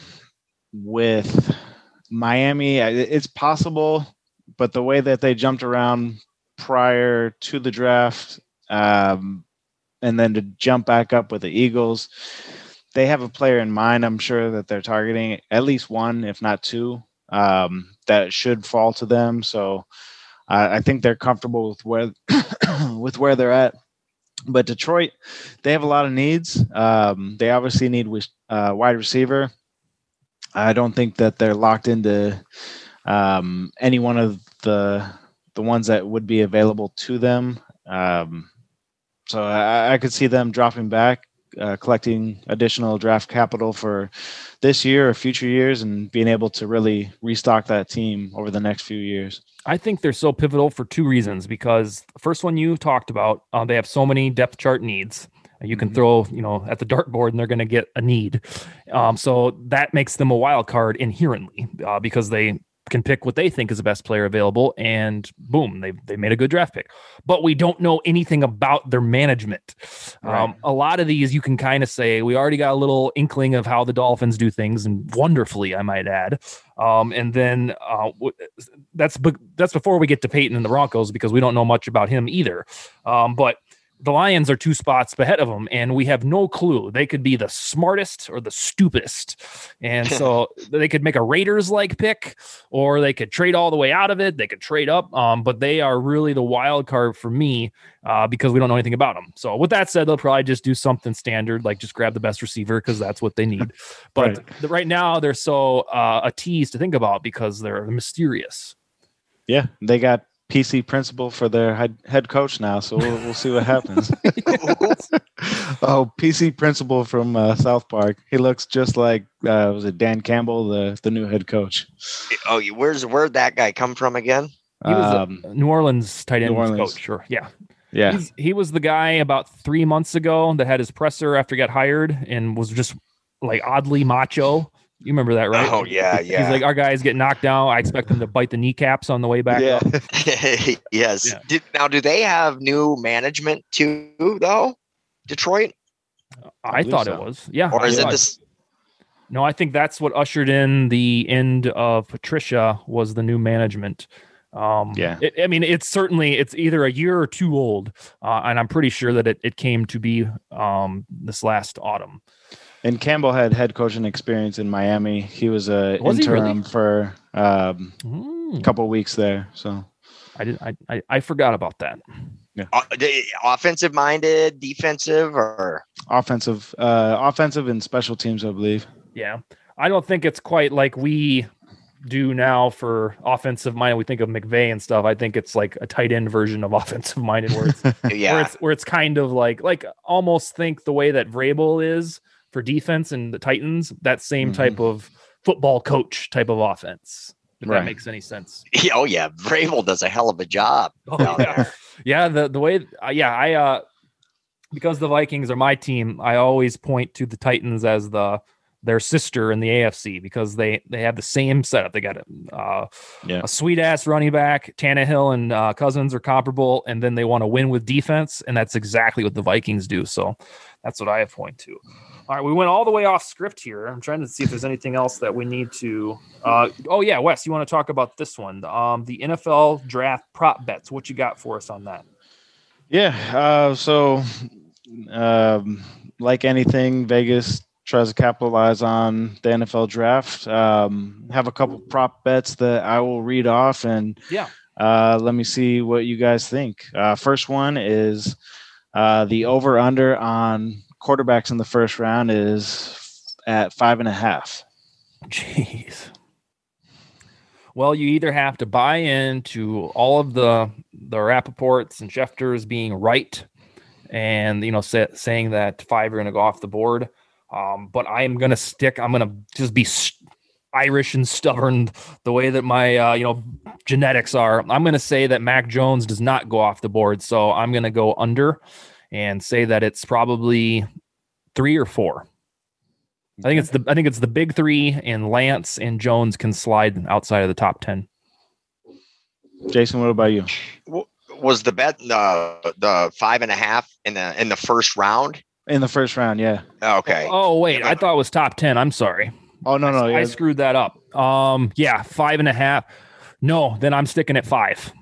Speaker 4: with Miami, it's possible, but the way that they jumped around prior to the draft, um, and then to jump back up with the Eagles, they have a player in mind. I'm sure that they're targeting at least one, if not two, um, that should fall to them. So I think they're comfortable with where with where they're at. But Detroit, they have a lot of needs. Um, they obviously need uh, wide receiver. I don't think that they're locked into um, any one of the the ones that would be available to them. Um, so I, I could see them dropping back, uh, collecting additional draft capital for this year or future years, and being able to really restock that team over the next few years.
Speaker 3: I think they're so pivotal for two reasons. Because the first one you talked about, uh, they have so many depth chart needs. You can
Speaker 4: Mhm.
Speaker 3: throw, you know, at the dartboard, and they're going to get a need. Um, so that makes them a wild card inherently, uh, because they can pick what they think is the best player available, and boom, they they made a good draft pick. But we don't know anything about their management.
Speaker 4: Right.
Speaker 3: Um, a lot of these you can kind of say we already got a little inkling of how the Dolphins do things, and wonderfully, I might add. Um, and then uh, that's that's before we get to Peyton and the Broncos because we don't know much about him either. Um, but the Lions are two spots ahead of them, and we have no clue. They could be the smartest or the stupidest, and so they could make a Raiders like pick, or they could trade all the way out of it. They could trade up, um, but they are really the wild card for me uh, because we don't know anything about them. So with that said, they'll probably just do something standard, like just grab the best receiver because that's what they need. But
Speaker 4: Right.
Speaker 3: the- right now, they're so uh, a tease to think about because they're mysterious.
Speaker 4: Yeah, they got PC principal for their head, head coach now, so we'll, we'll see what happens. oh, PC principal from uh, South Park. He looks just like uh, was it Dan Campbell, the the new head coach.
Speaker 5: oh, where's where'd that guy come from again?
Speaker 3: He was a
Speaker 4: Um,
Speaker 3: New Orleans tight end
Speaker 4: Orleans.
Speaker 3: coach. Sure, yeah.
Speaker 4: yeah,
Speaker 3: He's, he was the guy about three months ago that had his presser after he got hired and was just like oddly macho. You remember that, right?
Speaker 5: Oh yeah, yeah.
Speaker 3: He's like, our guys get knocked down. I expect them to bite the kneecaps on the way back.
Speaker 4: yeah.
Speaker 3: up.
Speaker 5: yes.
Speaker 3: Yeah.
Speaker 5: Did, now, do they have new management too, though? Detroit,
Speaker 3: I
Speaker 4: believe
Speaker 3: thought it was. Yeah.
Speaker 5: or
Speaker 3: I
Speaker 5: is it this?
Speaker 3: No, I think that's what ushered in the end of Patricia was the new management. Um,
Speaker 4: Yeah.
Speaker 3: it, I mean, it's certainly it's either a year or two old, uh, and I'm pretty sure that it, it came to be um, this last autumn.
Speaker 4: And Campbell had head coaching experience in Miami. He was a
Speaker 3: Was he really?
Speaker 4: interim for um,
Speaker 3: Hmm.
Speaker 4: a couple weeks there. So
Speaker 3: I did. I, I I forgot about that.
Speaker 5: Uh, offensive minded, defensive, or
Speaker 4: offensive, uh, offensive and special teams, I believe.
Speaker 3: Yeah, I don't think it's quite like we do now for offensive minded. We think of McVay and stuff. I think it's like a tight end version of offensive minded, where it's where
Speaker 5: yeah,
Speaker 3: it's where it's kind of like like almost think the way that Vrabel is for defense and the Titans, that same
Speaker 4: Mhm.
Speaker 3: type of football coach type of offense. If
Speaker 4: Right.
Speaker 3: that makes any sense.
Speaker 5: oh yeah. Vrabel does a hell of a job
Speaker 3: Oh,
Speaker 5: down
Speaker 3: yeah.
Speaker 5: there.
Speaker 3: Yeah, the the way uh, yeah, I uh because the Vikings are my team, I always point to the Titans as the their sister in the AFC because they they have the same setup. They got a uh,
Speaker 4: Yeah.
Speaker 3: a sweet ass running back. Tannehill and uh, Cousins are comparable, and then they want to win with defense, and that's exactly what the Vikings do. So that's what I point to. All right, we went all the way off script here. I'm trying to see if there's anything else that we need to. Uh, oh yeah, Wes, you want to talk about this one? Um, the NFL draft prop bets. What you got for us on that?
Speaker 4: Yeah. Uh, so, um, like anything, Vegas tries to capitalize on the NFL draft. Um, have a couple prop bets that I will read off, and
Speaker 3: Yeah.
Speaker 4: uh, let me see what you guys think. Uh, first one is uh, the over under on quarterbacks in the first round is at five and a half.
Speaker 3: Jeez. Well, you either have to buy into all of the the Rapoports and Schefters being right, and you know say, saying that five are going to go off the board. Um, but I am going to stick. I'm going to just be Irish and stubborn the way that my uh, you know genetics are. I'm going to say that Mac Jones does not go off the board. So I'm going to go under and say that it's probably three or four. I think it's the I think it's the big three, and Lance and Jones can slide outside of the top ten.
Speaker 4: Jason, what about you?
Speaker 5: was the bet the the five and a half in the in the first round?
Speaker 4: in the first round. Yeah.
Speaker 5: Okay.
Speaker 3: Oh wait, I thought it was top ten. I'm sorry.
Speaker 4: Oh no no
Speaker 3: I
Speaker 4: yeah.
Speaker 3: screwed that up. Um, yeah, five and a half. No, then I'm sticking at five.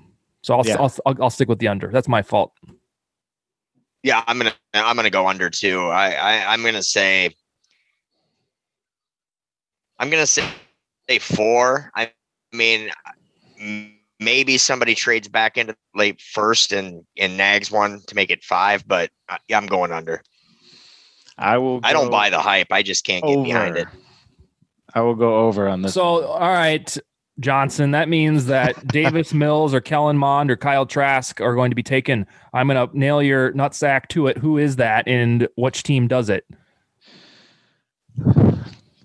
Speaker 3: So I'll,
Speaker 4: Yeah.
Speaker 3: I'll, I'll I'll stick with the under. That's my fault.
Speaker 5: Yeah, I'm gonna I'm gonna go under too. I, I I'm gonna say I'm gonna say say four. I mean, maybe somebody trades back into late first and and nags one to make it five, but I, I'm going under.
Speaker 4: I will.
Speaker 5: I don't buy the hype. I just can't get behind it.
Speaker 4: I will go over on this.
Speaker 3: So
Speaker 4: one.
Speaker 3: all right, Johnson. That means that Davis Mills or Kellen Mond or Kyle Trask are going to be taken. I'm gonna nail your nutsack to it. Who is that, and which team does it?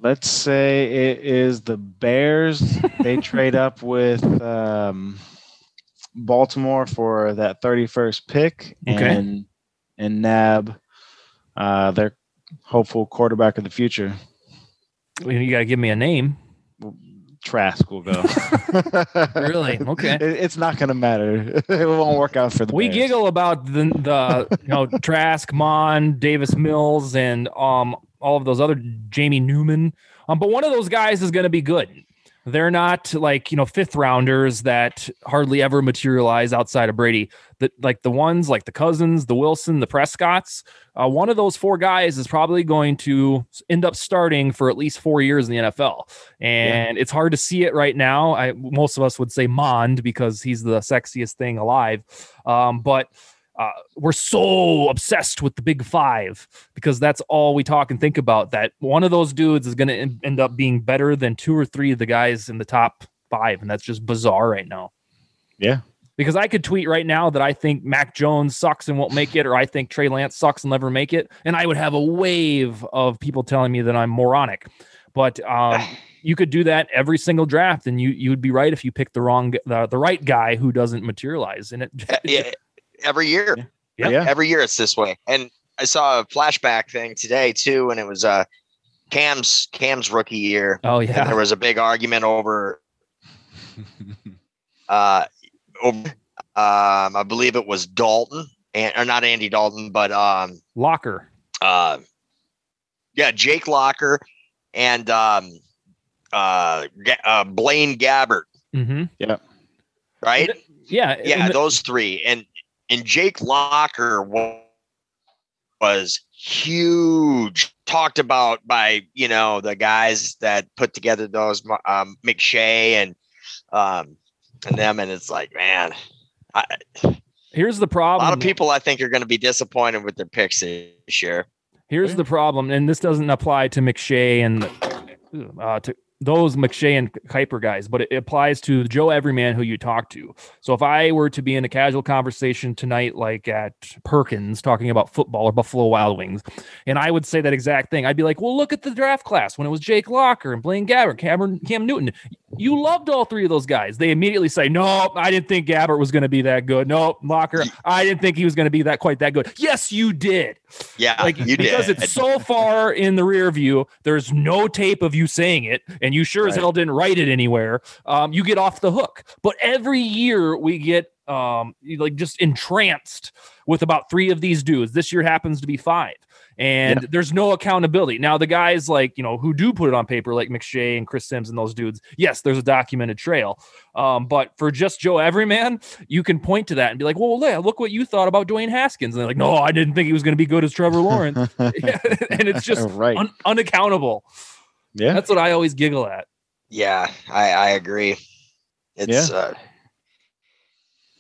Speaker 4: let's say it is the Bears. they trade up with um, Baltimore for that 31st pick
Speaker 3: Okay.
Speaker 4: and and nab uh, their hopeful quarterback of the future.
Speaker 3: You gotta give me a name.
Speaker 4: Trask will go.
Speaker 3: Really? Okay.
Speaker 4: It- it's not going to matter. it won't work out for the
Speaker 3: we
Speaker 4: Bears.
Speaker 3: giggle about the the you know Trask, Mond, Davis Mills, and um all of those other Jamie Newman. Um, but one of those guys is going to be good. They're not like you know fifth rounders that hardly ever materialize outside of Brady. That like the ones like the Cousins, the Wilson, the Prescotts. Uh, one of those four guys is probably going to end up starting for at least four years in the NFL, and it's hard to see it right now. I most of us would say Mond because he's the sexiest thing alive, um, but uh, we're so obsessed with the big five because that's all we talk and think about. That one of those dudes is going to end up being better than two or three of the guys in the top five, and that's just bizarre right now.
Speaker 4: Yeah.
Speaker 3: Because I could tweet right now that I think Mac Jones sucks and won't make it, or I think Trey Lance sucks and never make it, and I would have a wave of people telling me that I'm moronic. But um, you could do that every single draft, and you you would be right if you picked the wrong the, the right guy who doesn't materialize. And it,
Speaker 5: Uh, yeah, every year.
Speaker 3: Yeah.
Speaker 4: Yeah.
Speaker 5: Every year it's this way. And I saw a flashback thing today too, and it was uh Cam's Cam's rookie year.
Speaker 3: oh
Speaker 5: And
Speaker 3: yeah,
Speaker 5: there was a big argument over uh over um I believe it was Dalton and or not Andy Dalton, but um
Speaker 3: Locker.
Speaker 5: uh yeah, Jake Locker and um uh, uh Blaine Gabbert,
Speaker 3: Mm-hmm. Yeah.
Speaker 5: Right?
Speaker 3: Yeah,
Speaker 5: yeah,
Speaker 3: the-
Speaker 5: those three, and and Jake Locker wa- was huge, talked about by you know the guys that put together those um, McShay and um, and them, and it's like man, I,
Speaker 3: here's the problem.
Speaker 5: a lot of people I think are going to be disappointed with their picks this year.
Speaker 3: Here's the problem, and this doesn't apply to McShay and uh, to those McShay and Kiper guys, but it applies to Joe Everyman who you talk to. So if I were to be in a casual conversation tonight, like at Perkins, talking about football or Buffalo Wild Wings, and I would say that exact thing, I'd be like, "Well, look at the draft class when it was Jake Locker and Blaine Gabbert, Cameron, Cam Newton. You loved all three of those guys." They immediately say, "No, I didn't think Gabbert was going to be that good. No, Locker, I didn't think he was going to be that quite that good." Yes, you did
Speaker 5: Yeah,
Speaker 3: like
Speaker 5: you
Speaker 3: because
Speaker 5: did.
Speaker 3: it's so far in the rear view there's no tape of you saying it and you sure as hell didn't write it anywhere um, you get off the hook but every year we get um, like just entranced with about three of these dudes this year happens to be five and there's no accountability. Now the guys like you know who do put it on paper like mcshay and chris sims and those dudes yes there's a documented trail. Um, but for just joe everyman you can point to that and be like well yeah, look what you thought about dwayne haskins. And they're like no i didn't think he was going to be good as trevor lawrence. And it's just
Speaker 4: right.
Speaker 3: un- unaccountable.
Speaker 4: Yeah.
Speaker 3: that's what i always giggle at.
Speaker 5: Yeah, I, I agree. It's uh,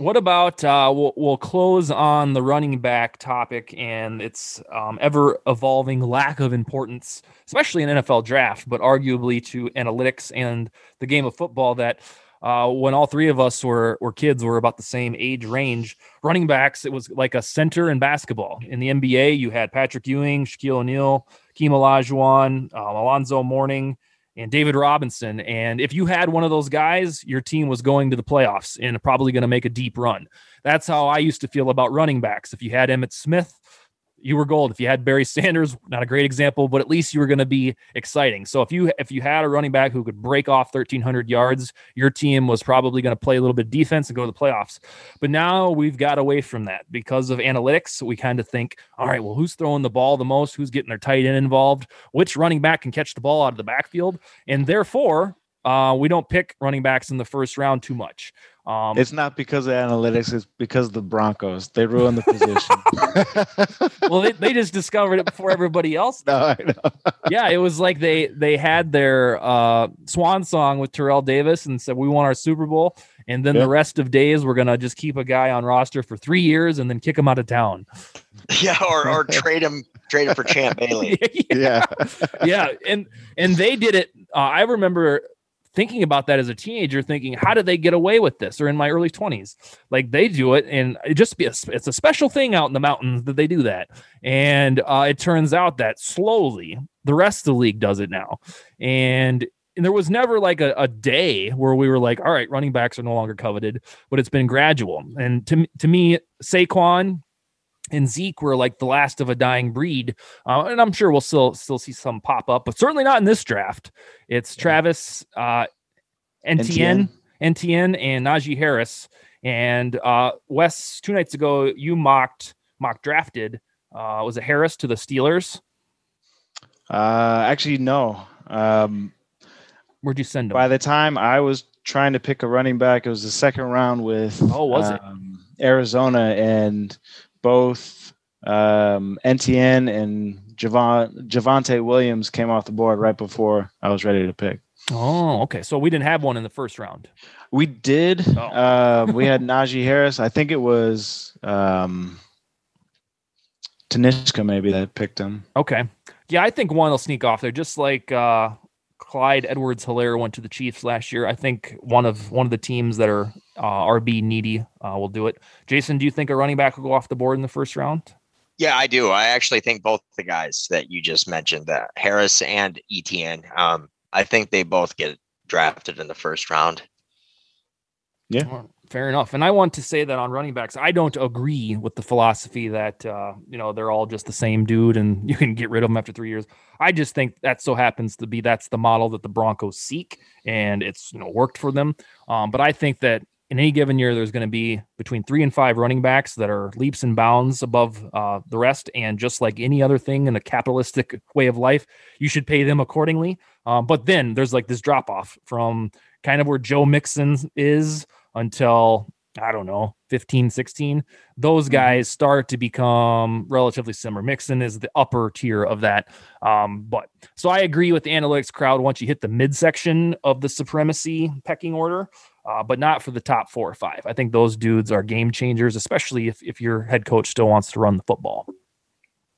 Speaker 3: What about uh, we'll we'll close on the running back topic and its um, ever evolving lack of importance, especially in NFL draft, but arguably to analytics and the game of football. That uh, when all three of us were were kids, were about the same age range. Running backs, it was like a center in basketball. In the NBA, you had Patrick Ewing, Shaquille O'Neal, Keem Olajuwon, um, Alonzo Mourning and David Robinson. And if you had one of those guys, your team was going to the playoffs and probably going to make a deep run. That's how I used to feel about running backs. If you had Emmett Smith, you were gold. If you had Barry Sanders, not a great example, but at least you were going to be exciting. So if you if you had a running back who could break off 1300 yards, your team was probably going to play a little bit of defense and go to the playoffs. But now we've got away from that because of analytics. We kind of think, all right, well, who's throwing the ball the most? Who's getting their tight end involved? Which running back can catch the ball out of the backfield? And therefore, uh, we don't pick running backs in the first round too much. Um,
Speaker 4: It's not because of analytics. It's because of the Broncos. They ruined the position.
Speaker 3: well, they, they just discovered it before everybody else.
Speaker 4: no, I know.
Speaker 3: yeah, it was like they they had their uh, swan song with Terrell Davis and said we won our Super Bowl, and then
Speaker 4: Yep.
Speaker 3: the rest of days we're gonna just keep a guy on roster for three years and then kick him out of town.
Speaker 5: Yeah, or or trade him trade him for Champ Bailey.
Speaker 4: Yeah.
Speaker 3: yeah, and and they did it. Uh, I remember thinking about that as a teenager, thinking, how did they get away with this? Or in my early twenties, like they do it, and it just be a, it's a special thing out in the mountains that they do that. And uh, it turns out that slowly the rest of the league does it now, and. And there was never like a, a day where we were like, all right, running backs are no longer coveted, but it's been gradual. And to, to me, Saquon, and Zeke were like the last of a dying breed, uh, and I'm sure we'll still still see some pop up, but certainly not in this draft. It's Travis, uh, Etienne, Etienne, and Najee Harris. And uh, Wes, two nights ago, you mocked mock drafted. Uh, was it Harris to the Steelers?
Speaker 4: Uh, actually, no. Um,
Speaker 3: Where'd you send him?
Speaker 4: by the time I was trying to pick a running back, it was the second round with
Speaker 3: Oh, was it?
Speaker 4: um, Arizona, and both um, Etienne and Javon Javonte Williams came off the board right before I was ready to pick.
Speaker 3: oh, okay. So we didn't have one in the first round.
Speaker 4: We did.
Speaker 3: Oh.
Speaker 4: Uh, we had Najee Harris. I think it was um, Tanishka maybe that picked him.
Speaker 3: Okay. Yeah, I think one will sneak off there, just like uh, Clyde Edwards Helaire went to the Chiefs last year. I think one of one of the teams that are uh, RB needy uh, will do it. Jason, do you think a running back will go off the board in the first round?
Speaker 5: Yeah, I do. I actually think both the guys that you just mentioned, that Harris and Etienne, um, I think they both get drafted in the first round.
Speaker 4: Yeah.
Speaker 3: Fair enough. And I want to say that on running backs, I don't agree with the philosophy that uh, you know they're all just the same dude and you can get rid of them after three years. I just think that so happens to be that's the model that the Broncos seek, and it's you know worked for them. Um, but I think that in any given year, there's going to be between three and five running backs that are leaps and bounds above uh, the rest. And just like any other thing in a capitalistic way of life, you should pay them accordingly. Um, but then there's like this drop off from kind of where Joe Mixon is until I don't know, 15, 16. Those guys start to become relatively similar. Mixon is the upper tier of that. Um, but so I agree with the analytics crowd once you hit the midsection of the supremacy pecking order, uh, but not for the top four or five. I think those dudes are game changers, especially if, if your head coach still wants to run the football.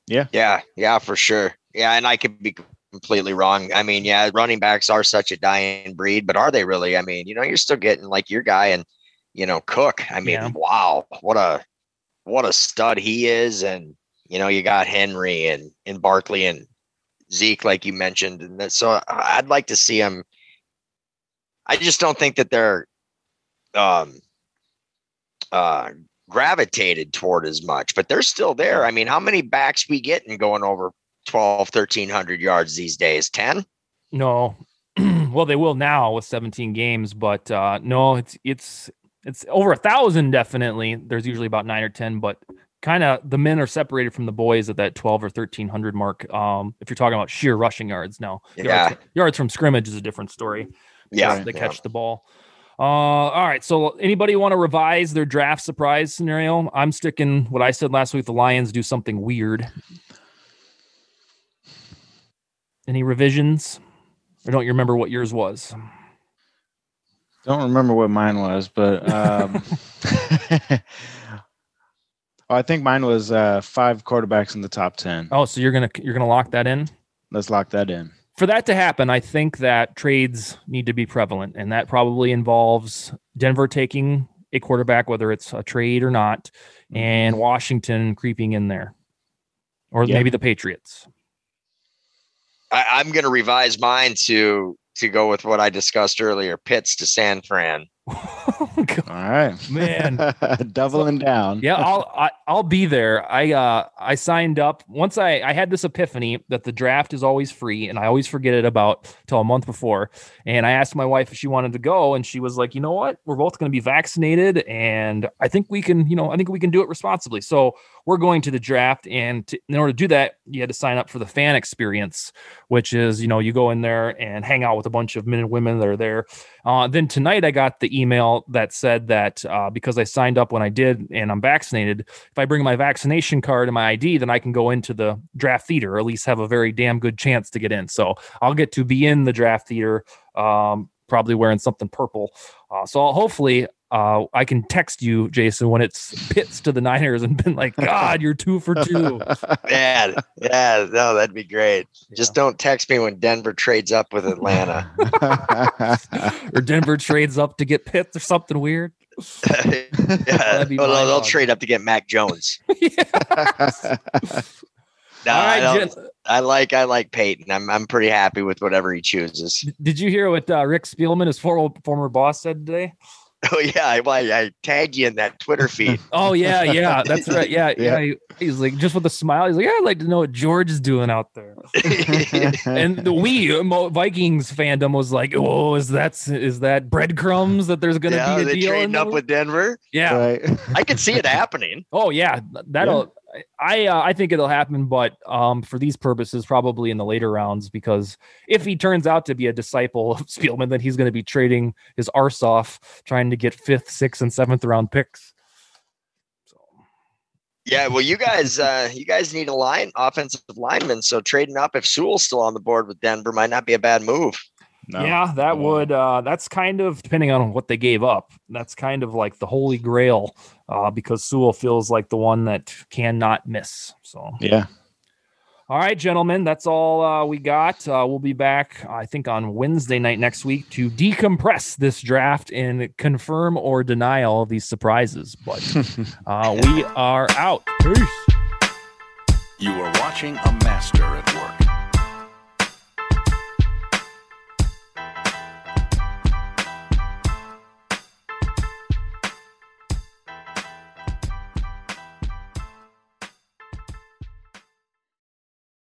Speaker 5: Yeah, yeah, Yeah, for sure. Yeah, and I could be completely wrong. I mean, yeah, running backs are such a dying breed, but are they really? I mean, you know, you're still getting like your guy and you know Cook. I mean,
Speaker 3: Yeah.
Speaker 5: wow, what a what a stud he is, and you know, you got Henry and and Barkley and Zeke, like you mentioned, and that, so I'd like to see him. I just don't think that they're um uh gravitated toward as much, but they're still there. I mean, how many backs we getting going over 12, 1300 yards these days? 10?
Speaker 3: No. well, they will now with 17 games, but uh, no, it's it's it's over a thousand definitely. There's usually about nine or ten, but kind of the men are separated from the boys at that 12 or 1300 mark. Um, if you're talking about sheer rushing yards, now
Speaker 5: Yeah.
Speaker 3: yards, yards from scrimmage is a different story.
Speaker 5: Yeah.
Speaker 3: they
Speaker 5: yeah.
Speaker 3: catch the ball. Uh, all right. So, anybody want to revise their draft surprise scenario? I'm sticking what I said last week. The Lions do something weird. Any revisions? Or don't you remember what yours was?
Speaker 4: Don't remember what mine was, but um, oh, I think mine was uh, five quarterbacks in the top ten.
Speaker 3: Oh, so you're gonna you're gonna lock that in.
Speaker 4: Let's lock that in.
Speaker 3: For that to happen, I think that trades need to be prevalent, and that probably involves Denver taking a quarterback, whether it's a trade or not, and Washington creeping in there, or
Speaker 4: Yeah.
Speaker 3: maybe the Patriots.
Speaker 5: I, I'm going to revise mine to to go with what I discussed earlier Pitts to San Fran.
Speaker 3: Oh,
Speaker 4: All right,
Speaker 3: Man.
Speaker 4: doubling down.
Speaker 3: yeah, I'll I, I'll be there. I uh I signed up once I I had this epiphany that the draft is always free and I always forget it about till a month before. And I asked my wife if she wanted to go and she was like, "You know what? We're both going to be vaccinated and I think we can, you know, I think we can do it responsibly." So, we're going to the draft and to, in order to do that, you had to sign up for the fan experience, which is, you know, you go in there and hang out with a bunch of men and women that are there. Uh, then tonight I got the email that said that uh, because I signed up when I did and I'm vaccinated, if I bring my vaccination card and my ID, then I can go into the draft theater, or at least have a very damn good chance to get in. So I'll get to be in the draft theater, um, probably wearing something purple. Uh, so I'll, hopefully uh, I can text you, Jason, when it's Pitts to the Niners and been like, God, you're two for two.
Speaker 5: Man, yeah, no, that'd be great. Just don't text me when Denver trades up with Atlanta.
Speaker 3: or Denver trades up to get Pitts or something weird.
Speaker 5: yeah,
Speaker 3: That'd be
Speaker 5: oh, no,
Speaker 3: my
Speaker 5: they'll trade up to get Mac Jones. No,
Speaker 3: All
Speaker 5: I,
Speaker 3: Jen-
Speaker 5: I like I like Peyton. I'm I'm pretty happy with whatever he chooses.
Speaker 3: did you hear what uh, Rick Spielman, his former former boss, said today?
Speaker 5: Oh yeah, I, I tagged you in that Twitter feed.
Speaker 3: Oh yeah, yeah, that's right. Yeah, yeah.
Speaker 4: Yeah.
Speaker 3: he- he's like just with a smile. He's like, yeah, I'd like to know what George is doing out there. And the we uh, Vikings fandom was like, oh, is that is that breadcrumbs that there's going to
Speaker 5: yeah,
Speaker 3: be a
Speaker 5: they
Speaker 3: deal?
Speaker 5: trading up with Denver.
Speaker 3: yeah.
Speaker 4: right.
Speaker 5: I could see it happening.
Speaker 3: Oh yeah, that'll. I uh, I think it'll happen, but um, for these purposes, probably in the later rounds, because if he turns out to be a disciple of Spielman, then he's going to be trading his arse off, trying to get fifth, sixth, and seventh round picks. So
Speaker 5: Yeah, well, you guys, uh, you guys need a line offensive lineman. So trading up if Sewell's still on the board with Denver might not be a bad move.
Speaker 4: No.
Speaker 3: yeah, that would. Uh, that's kind of depending on what they gave up. That's kind of like the holy grail, uh, because Sewell feels like the one that cannot miss. So
Speaker 4: Yeah.
Speaker 3: All right, gentlemen, that's all uh, we got. Uh, we'll be back, I think, on Wednesday night next week to decompress this draft and confirm or deny all of these surprises. But uh, we are out. Peace.
Speaker 2: You are watching a master